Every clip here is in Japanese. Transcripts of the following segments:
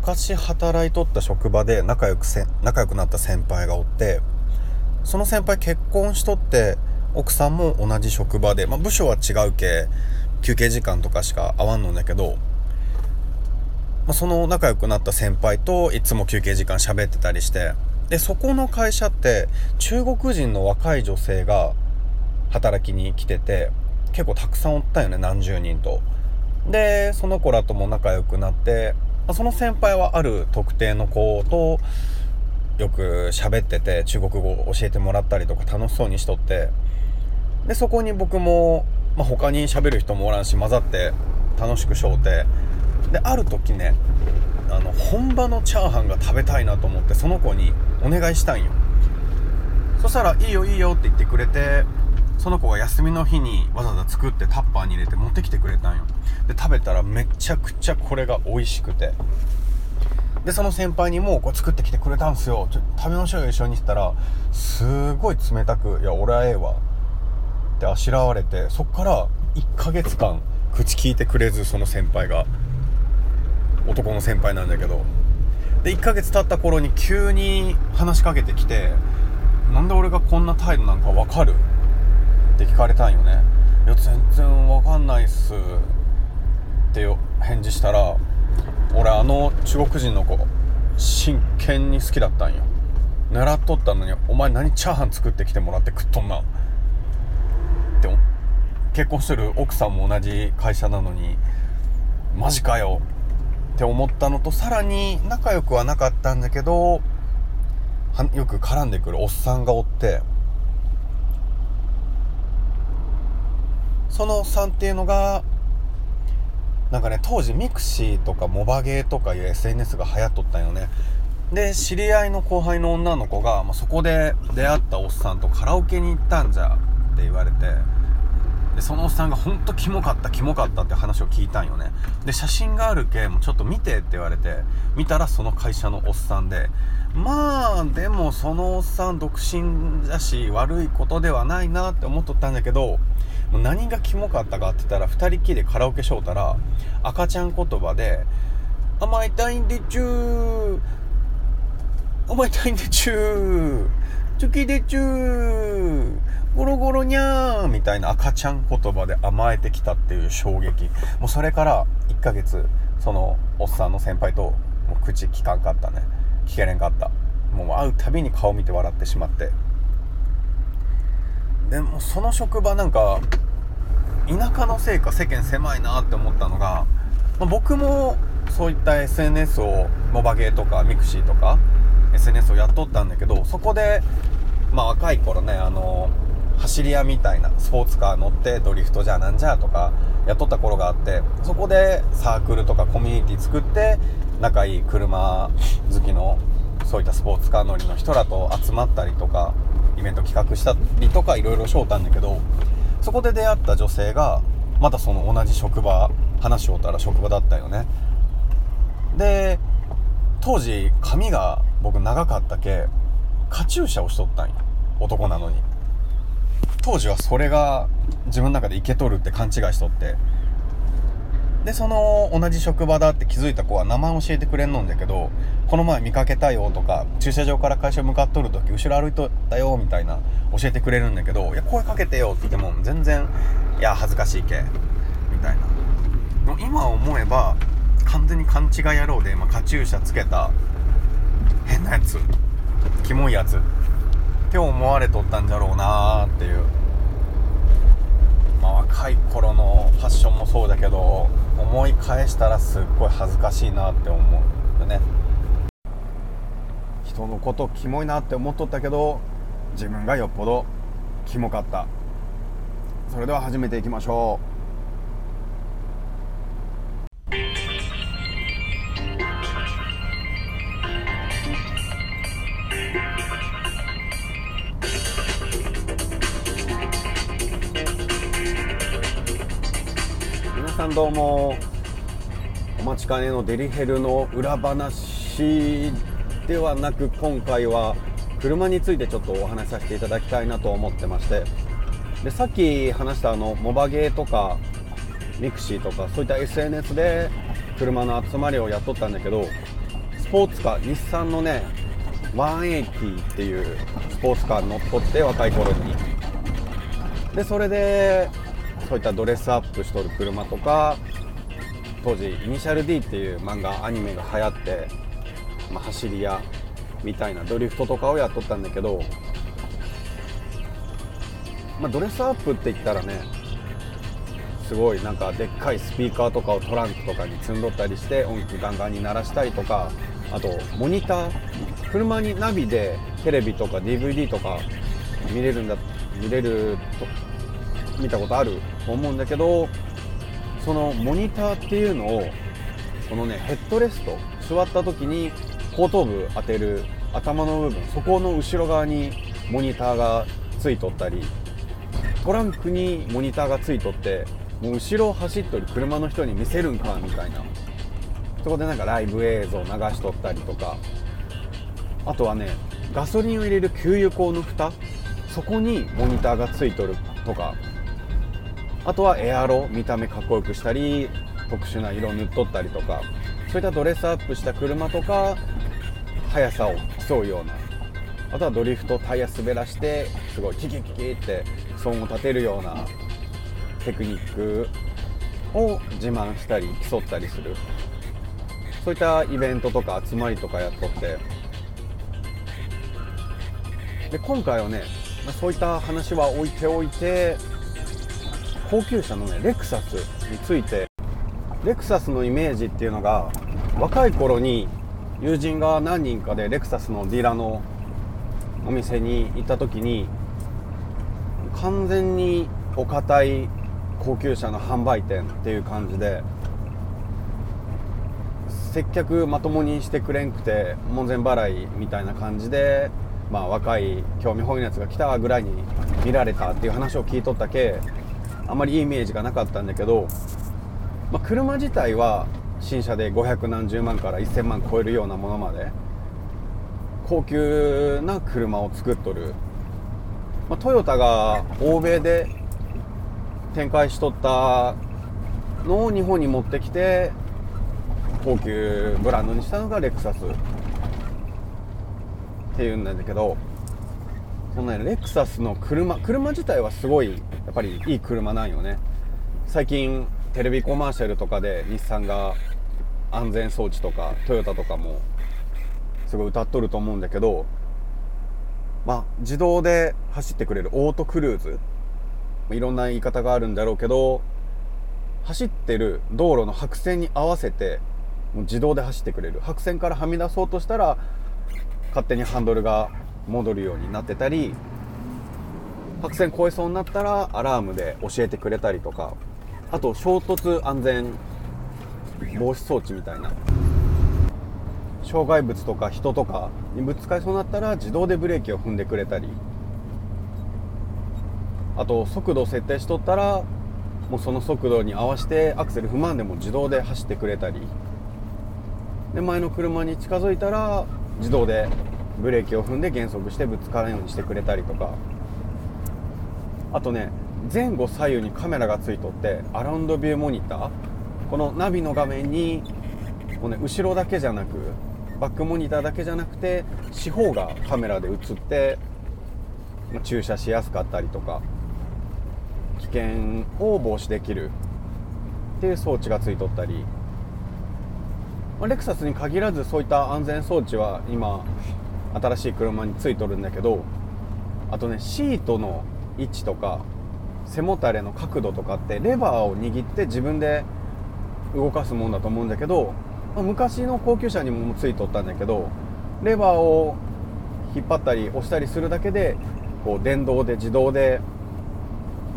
昔働いとった職場で仲良くせ仲良くなった先輩がおってその先輩結婚しとって奥さんも同じ職場で、まあ、部署は違うけ休憩時間とかしか会わんのんだけど、まあ、その仲良くなった先輩といつも休憩時間喋ってたりしてでそこの会社って中国人の若い女性が働きに来てて結構たくさんおったよね何十人と。でその子らとも仲良くなってまその先輩はある特定の子とよく喋ってて中国語を教えてもらったりとか楽しそうにしとって。でそこに僕も、まあ、他に喋る人もおらんし混ざって楽しくしょうて。である時ねあの本場のチャーハンが食べたいなと思ってその子にお願いしたんよ。そしたら「いいよいいよ」って言ってくれてその子が休みの日にわざわざ作ってタッパーに入れて持ってきてくれたんよ。で食べたらめちゃくちゃこれが美味しくて。でその先輩にもこう作ってきてくれたんすよ。ちょ食べましょうよ一緒にしたらすごい冷たく「いや俺はええわ」ってあしらわれてそっから1ヶ月間口聞いてくれずその先輩が。男の先輩なんだけど。で1ヶ月経った頃に急に話しかけてきてなんで俺がこんな態度なんかわかる？って聞かれたんよね「いや全然わかんないっす」って返事したら俺あの中国人の子真剣に好きだったんよ。狙っとったのに「お前何チャーハン作ってきてもらって食っとんな」って結婚してる奥さんも同じ会社なのにマジかよ。って思ったのとさらに仲良くはなかったんだけどよく絡んでくるおっさんがおってそのおっていうのがなんかね当時ミクシーとかモバゲーとかいう SNS が流行っとったんよね。で知り合いの後輩の女の子が、まあ、そこで出会ったおっさんとカラオケに行ったんじゃって言われてでそのおっさんがほんとキモかったキモかったって話を聞いたんよね。で写真があるけもうちょっと見てって言われて見たらその会社のおっさんでまあでもそのおっさん独身だし悪いことではないなって思っとったんだけどもう何がキモかったかって言ったら2人きりでカラオケしょうたら赤ちゃん言葉で「甘いたいんでちゅー甘いたいんでちゅーチュキでちゅーゴロゴロにゃーみたいな赤ちゃん言葉で甘えてきたっていう衝撃。もうそれから1ヶ月そのおっさんの先輩ともう口聞かんかったね。聞けれんかった。もう会うたびに顔見て笑ってしまって。でもその職場なんか田舎のせいか世間狭いなって思ったのが、まあ、僕もそういった SNS をモバゲーとかミクシーとか SNS をやっとったんだけどそこでまあ若い頃ねあの走り屋みたいなスポーツカー乗ってドリフトじゃなんじゃとかやっとった頃があってそこでサークルとかコミュニティ作って仲いい車好きのそういったスポーツカー乗りの人らと集まったりとかイベント企画したりとかいろいろしょうたんだけどそこで出会った女性がまたその同じ職場話しおったら職場だったよね。で当時髪が僕長かったけカチューシャをしとったんよ。男なのに。当時はそれが自分の中でイケとるって勘違いしとって。でその同じ職場だって気づいた子は名前教えてくれんのんだけどこの前見かけたよとか駐車場から会社向かっとる時後ろ歩いとったよみたいな教えてくれるんだけどいや声かけてよって言っても全然いや恥ずかしいけみたいな。今思えば完全に勘違い野郎で、まあ、カチューシャつけた変なやつキモいやつって思われとったんじゃろうなーっていうまあ若い頃のファッションもそうだけど思い返したらすっごい恥ずかしいなって思うよね。人のことキモいなって思っとったけど自分がよっぽどキモかった。それでは始めていきましょう。どうも。お待ちかねのデリヘルの裏話ではなく今回は車についてちょっとお話しさせていただきたいなと思ってまして。でさっき話したあのモバゲーとかミクシーとかそういった SNS で車の集まりをやっとったんだけどスポーツカー日産のね180っていうスポーツカーに乗っとって若い頃に。でそれでそういったドレスアップしとる車とか当時イニシャル D っていう漫画アニメが流行って、まあ、走り屋みたいなドリフトとかをやっとったんだけど、まあ、ドレスアップって言ったらねすごいなんかでっかいスピーカーとかをトランクとかに積んどったりして音楽ガンガンに鳴らしたりとかあとモニター車にナビでテレビとか DVD とか見れるんだ見れると見たことあると思うんだけどそのモニターっていうのをこのねヘッドレスト座った時に後頭部当てる頭の部分そこの後ろ側にモニターがついとったりトランクにモニターがついとってもう後ろを走っとる車の人に見せるんかみたいな。そこでなんかライブ映像流しとったりとか。あとはねガソリンを入れる給油口の蓋そこにモニターがついとるとか。あとはエアロ見た目かっこよくしたり特殊な色塗っとったりとかそういったドレスアップした車とか速さを競うような。あとはドリフトタイヤ滑らしてすごいキキキキって騒音を立てるようなテクニックを自慢したり競ったりする。そういったイベントとか集まりとかやっとって。で今回はねそういった話は置いておいて高級車のねレクサスについてレクサスのイメージっていうのが若い頃に友人が何人かでレクサスのディーラーのお店に行った時に完全にお堅い高級車の販売店っていう感じで接客まともにしてくれんくて門前払いみたいな感じで、まあ、若い興味本位のやつが来たぐらいに見られたっていう話を聞いとったけあまりいいイメージがなかったんだけど、まあ、車自体は新車で500何十万から1000万超えるようなものまで高級な車を作っとる、まあ、トヨタが欧米で展開しとったのを日本に持ってきて高級ブランドにしたのがレクサスっていうんだけどそのねレクサスの車車自体はすごいやっぱりいい車なんよね。最近テレビコマーシャルとかで日産が安全装置とかトヨタとかもすごい歌っとると思うんだけどまあ自動で走ってくれるオートクルーズいろんな言い方があるんだろうけど走ってる道路の白線に合わせてもう自動で走ってくれる。白線からはみ出そうとしたら勝手にハンドルが戻るようになってたり白線越えそうになったらアラームで教えてくれたりとかあと衝突安全防止装置みたいな障害物とか人とかにぶつかりそうになったら自動でブレーキを踏んでくれたりあと速度を設定しとったらもうその速度に合わせてアクセル踏まんでも自動で走ってくれたりで前の車に近づいたら自動でブレーキを踏んで減速してぶつからんようにしてくれたりとか。あとね前後左右にカメラがついとってアラウンドビューモニター。このナビの画面にもう、ね、後ろだけじゃなくバックモニターだけじゃなくて四方がカメラで映ってまあ駐車しやすかったりとか危険を防止できる。っていう装置がついとったり、まあ、レクサスに限らずそういった安全装置は今新しい車についとるんだけどあとねシートの位置とか背もたれの角度とかってレバーを握って自分で動かすもんだと思うんだけど、まあ、昔の高級車にもついとったんだけどレバーを引っ張ったり押したりするだけでこう電動で自動で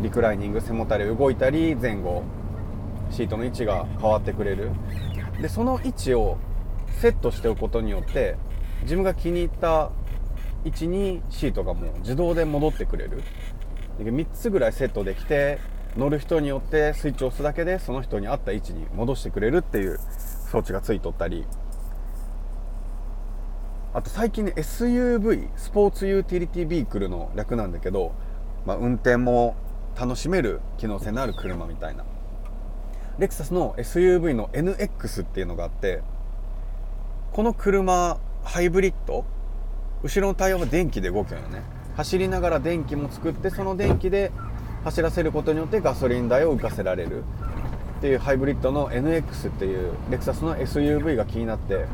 リクライニング背もたれ動いたり前後シートの位置が変わってくれる。でその位置をセットしておくことによって自分が気に入った位置にシートがもう自動で戻ってくれる。3つぐらいセットできて乗る人によってスイッチを押すだけでその人に合った位置に戻してくれるっていう装置がついとったり。あと最近ね SUV スポーツユーティリティビークルの略なんだけど、まあ、運転も楽しめる機能性のある車みたいな。レクサスの SUV の NX っていうのがあってこの車ハイブリッド？後ろのタイヤは電気で動くよね。走りながら電気も作ってその電気で走らせることによってガソリン代を浮かせられる。っていうハイブリッドの NX っていうレクサスの SUV が気になって。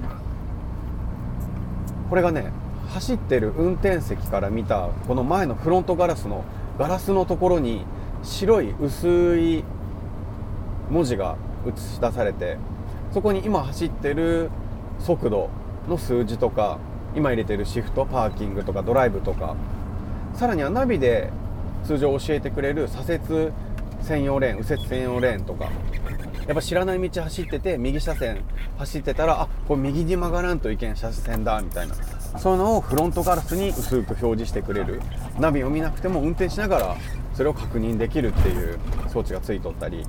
これがね走ってる運転席から見たこの前のフロントガラスのガラスのところに白い薄い文字が映し出されてそこに今走ってる速度の数字とか今入れてるシフトパーキングとかドライブとかさらにはナビで通常教えてくれる左折専用レーン右折専用レーンとかやっぱ知らない道走ってて右車線走ってたらあこれ右に曲がらんといけん車線だみたいな。そういうのをフロントガラスに薄く表示してくれる。ナビを見なくても運転しながらそれを確認できるっていう装置がついとったり。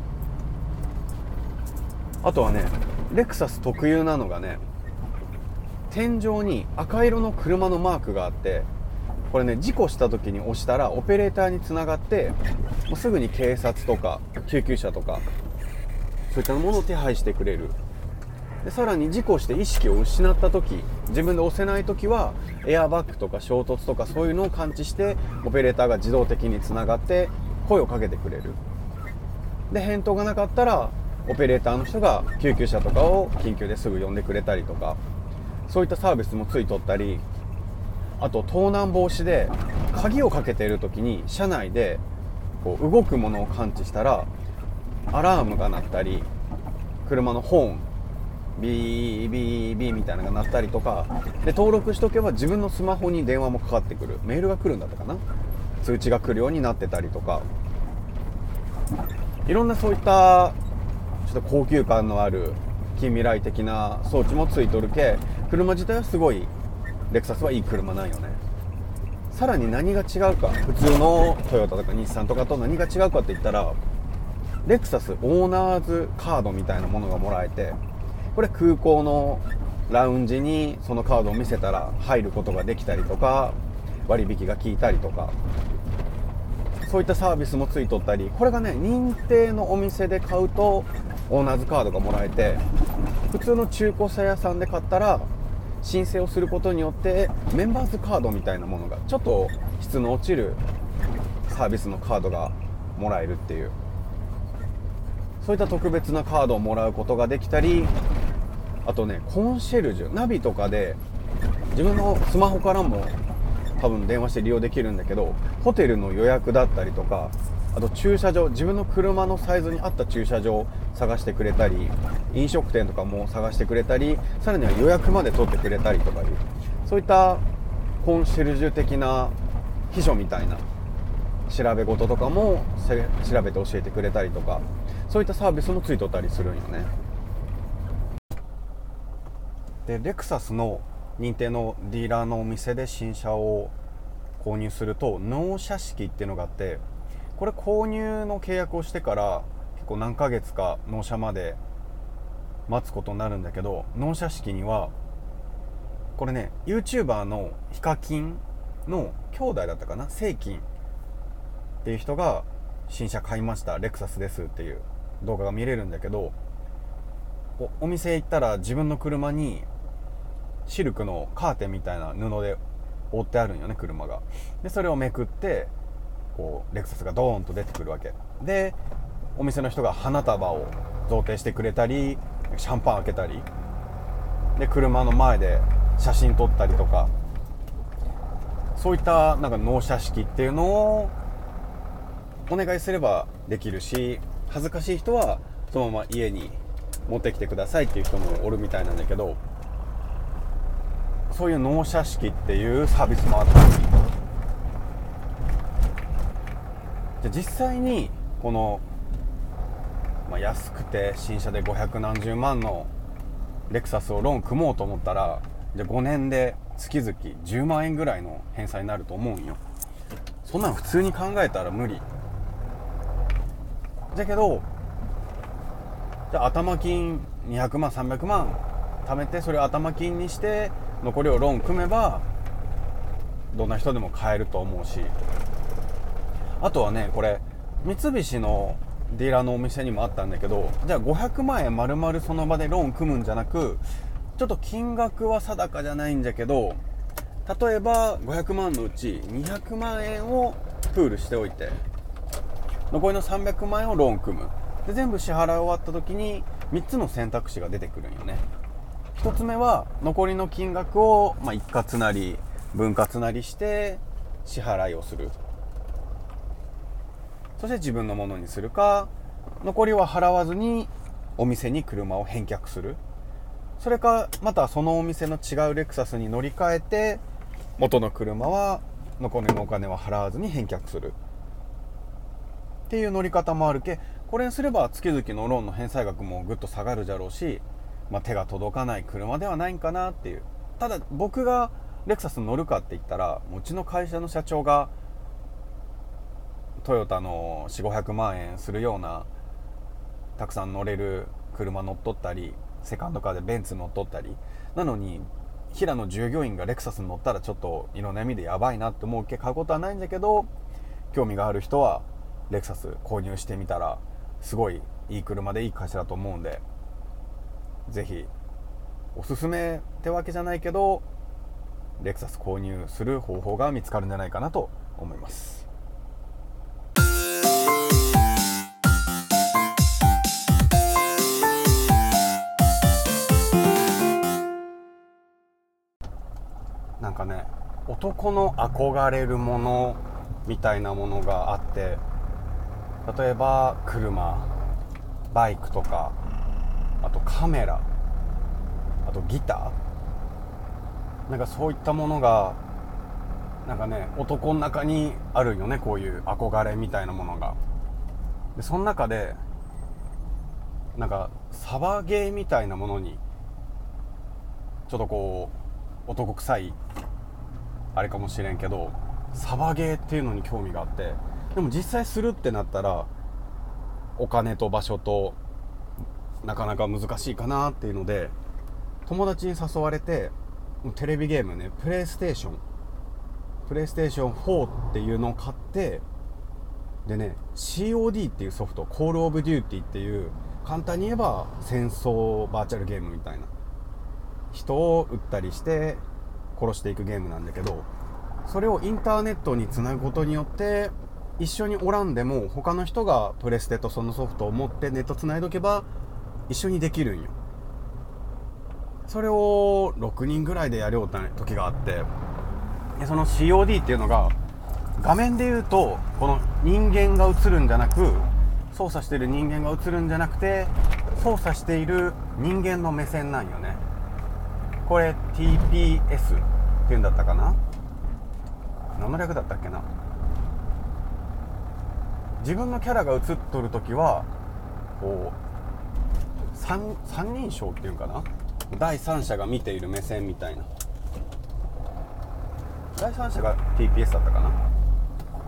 あとはねレクサス特有なのがね天井に赤色の車のマークがあってこれね事故した時に押したらオペレーターにつながってもうすぐに警察とか救急車とかそういったものを手配してくれる。でさらに事故して意識を失った時自分で押せない時はエアバッグとか衝突とかそういうのを感知してオペレーターが自動的につながって声をかけてくれる。で返答がなかったらオペレーターの人が救急車とかを緊急ですぐ呼んでくれたりとか。そういったサービスもついとったりあと盗難防止で鍵をかけている時に車内でこう動くものを感知したらアラームが鳴ったり車のホーンビービービーみたいなのが鳴ったりとかで登録しとけば自分のスマホに電話もかかってくる。メールが来るんだったかな？通知が来るようになってたりとか。いろんなそういったちょっと高級感のある近未来的な装置もついとるけ車自体はすごいレクサスはいい車なんよね。さらに何が違うか普通のトヨタとか日産とかと何が違うかって言ったらレクサスオーナーズカードみたいなものがもらえてこれ空港のラウンジにそのカードを見せたら入ることができたりとか割引が効いたりとかそういったサービスもついとったりこれがね認定のお店で買うとオーナーズカードがもらえて普通の中古車屋さんで買ったら申請をすることによってメンバーズカードみたいなものがちょっと質の落ちるサービスのカードがもらえるっていう。そういった特別なカードをもらうことができたりあとねコンシェルジュナビとかで自分のスマホからも多分電話して利用できるんだけどホテルの予約だったりとかあと駐車場自分の車のサイズに合った駐車場を探してくれたり飲食店とかも探してくれたりさらには予約まで取ってくれたりとかいうそういったコンシェルジュ的な秘書みたいな調べ事とかも調べて教えてくれたりとかそういったサービスもついとったりするんよね。でレクサスの認定のディーラーのお店で新車を購入すると納車式っていうのがあってこれ購入の契約をしてから結構何ヶ月か納車まで待つことになるんだけど納車式にはこれね YouTuber のヒカキンの兄弟だったかなセイキンっていう人が新車買いましたレクサスですっていう動画が見れるんだけどお店行ったら自分の車にシルクのカーテンみたいな布で覆ってあるんよね車が。でそれをめくってこうレクサスがドーンと出てくるわけ。でお店の人が花束を贈呈してくれたりシャンパン開けたりで車の前で写真撮ったりとか。そういったなんか納車式っていうのをお願いすればできるし恥ずかしい人はそのまま家に持ってきてくださいっていう人もおるみたいなんだけどそういう納車式っていうサービスもあったり。じゃ実際にこの、まあ、安くて新車で500何十万のレクサスをローン組もうと思ったらじゃ5年で月々10万円ぐらいの返済になると思うんよ。そんなん普通に考えたら無理。だけどじゃあ頭金200万300万貯めてそれを頭金にして残りをローン組めばどんな人でも買えると思うし。あとはねこれ三菱のディーラーのお店にもあったんだけどじゃあ500万円丸々その場でローン組むんじゃなくちょっと金額は定かじゃないんじゃけど例えば500万のうち200万円をプールしておいて残りの300万円をローン組む。で全部支払い終わった時に3つの選択肢が出てくるんよね。1つ目は残りの金額を、まあ、一括なり分割なりして支払いをする。そして自分のものにするか残りは払わずにお店に車を返却する。それかまたそのお店の違うレクサスに乗り換えて元の車は残りのお金は払わずに返却する。っていう乗り方もあるけこれにすれば月々のローンの返済額もぐっと下がるじゃろうし、まあ、手が届かない車ではないんかなっていう。ただ僕がレクサス乗るかって言ったらうちの会社の社長がトヨタの4500万円するようなたくさん乗れる車乗っとったりセカンドカーでベンツ乗っとったりなのに平野従業員がレクサスに乗ったらちょっと色んな意味でやばいなって思うけ買うことはないんだけど興味がある人はレクサス購入してみたらすごいいい車でいい会社だと思うんでぜひおすすめってわけじゃないけどレクサス購入する方法が見つかるんじゃないかなと思います。かね男の憧れるものみたいなものがあって例えば車バイクとかあとカメラあとギター。なんかそういったものがなんかね男の中にあるよねこういう憧れみたいなものが。でその中でなんかサバゲーみたいなものにちょっとこう男臭いあれかもしれんけどサバゲーっていうのに興味があってでも実際するってなったらお金と場所となかなか難しいかなっていうので友達に誘われてテレビゲームねプレイステーションプレイステーション4っていうのを買ってでね COD っていうソフトコールオブデューティっていう簡単に言えば戦争バーチャルゲームみたいな人を撃ったりして殺していくゲームなんだけどそれをインターネットにつなぐことによって一緒におらんでも他の人がプレステとそのソフトを持ってネットつないどけば一緒にできるんよ。それを6人ぐらいでやりょうた時があってでその COD っていうのが画面で言うとこの人間が映るんじゃなく操作してる人間が映るんじゃなくて操作している人間の目線なんよね。これ TPS っていうんだったかな？何の略だったっけな？自分のキャラが映っとる時はこう三三人称っていうんかな？第三者が見ている目線みたいな。第三者が TPS だったかな？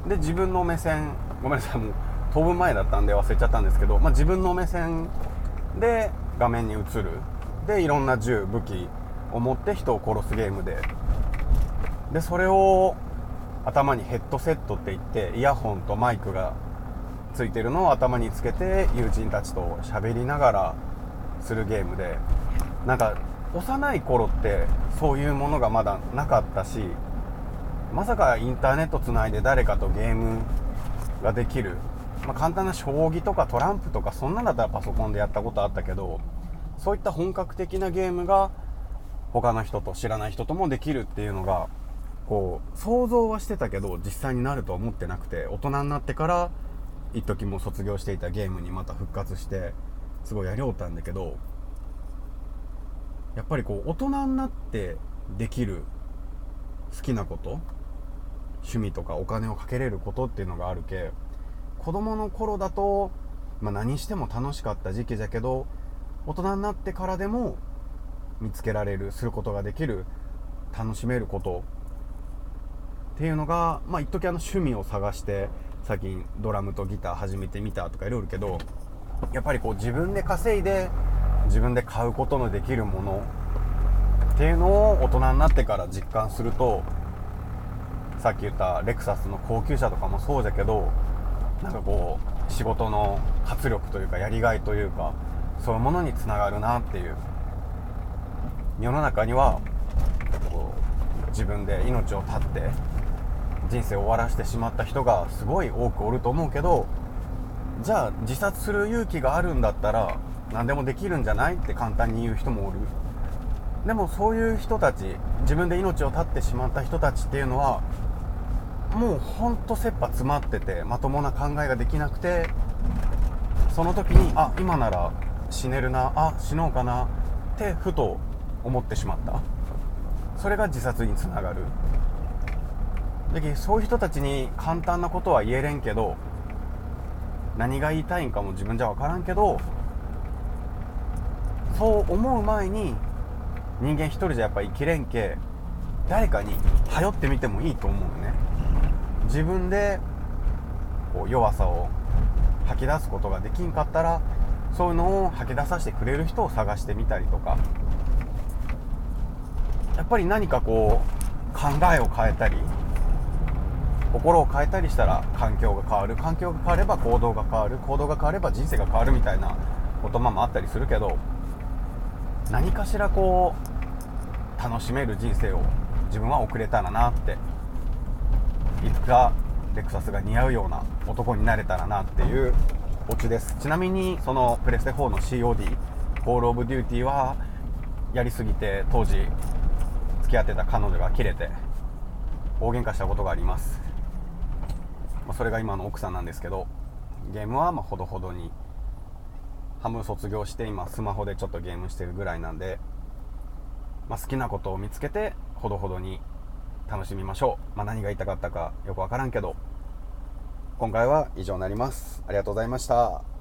で自分の目線ごめんなさいもう飛ぶ前だったんで忘れちゃったんですけど、まあ、自分の目線で画面に映る。でいろんな銃武器を持って人を殺すゲームで。でそれを頭にヘッドセットって言ってイヤホンとマイクがついてるのを頭につけて友人たちと喋りながらするゲームでなんか幼い頃ってそういうものがまだなかったしまさかインターネットつないで誰かとゲームができる、まあ、簡単な将棋とかトランプとかそんなんだったらパソコンでやったことあったけどそういった本格的なゲームが他の人と知らない人ともできるっていうのがこう想像はしてたけど実際になるとは思ってなくて大人になってから一時も卒業していたゲームにまた復活してすごいやりょうたんだけどやっぱりこう大人になってできる好きなこと趣味とかお金をかけれることっていうのがあるけ子供の頃だと、まあ、何しても楽しかった時期だけど大人になってからでも見つけられるすることができる楽しめることっていうのがまあ一時あの趣味を探して最近ドラムとギター始めてみたとかいろいろけどやっぱりこう自分で稼いで自分で買うことのできるものっていうのを大人になってから実感するとさっき言ったレクサスの高級車とかもそうだけどなんかこう仕事の活力というかやりがいというかそういうものにつながるなっていう。世の中にはこう自分で命を絶って人生を終わらせてしまった人がすごい多くおると思うけどじゃあ自殺する勇気があるんだったら何でもできるんじゃないって簡単に言う人もおる。でもそういう人たち自分で命を絶ってしまった人たちっていうのはもうほんと切羽詰まっててまともな考えができなくてその時にあ今なら死ねるなあ死のうかなってふと思ってしまった。それが自殺につながる。でそういう人たちに簡単なことは言えれんけど何が言いたいんかも自分じゃ分からんけどそう思う前に人間一人じゃやっぱ生きれんけ誰かに頼ってみてもいいと思うね。自分でこう弱さを吐き出すことができんかったらそういうのを吐き出させてくれる人を探してみたりとか。やっぱり何かこう考えを変えたり心を変えたりしたら環境が変わる。環境が変われば行動が変わる。行動が変われば人生が変わるみたいな言葉もあったりするけど何かしらこう楽しめる人生を自分は送れたらなっていつかレクサスが似合うような男になれたらなっていうオチです。ちなみにそのプレステ4の COD コールオブデューティーはやりすぎて当時付き合ってた彼女が切れて大喧嘩したことがあります。まあ、それが今の奥さんなんですけどゲームはまほどほどに半分卒業して今スマホでちょっとゲームしてるぐらいなんで、まあ、好きなことを見つけてほどほどに楽しみましょう、まあ、何が言いたかったかよくわからんけど今回は以上になります。ありがとうございました。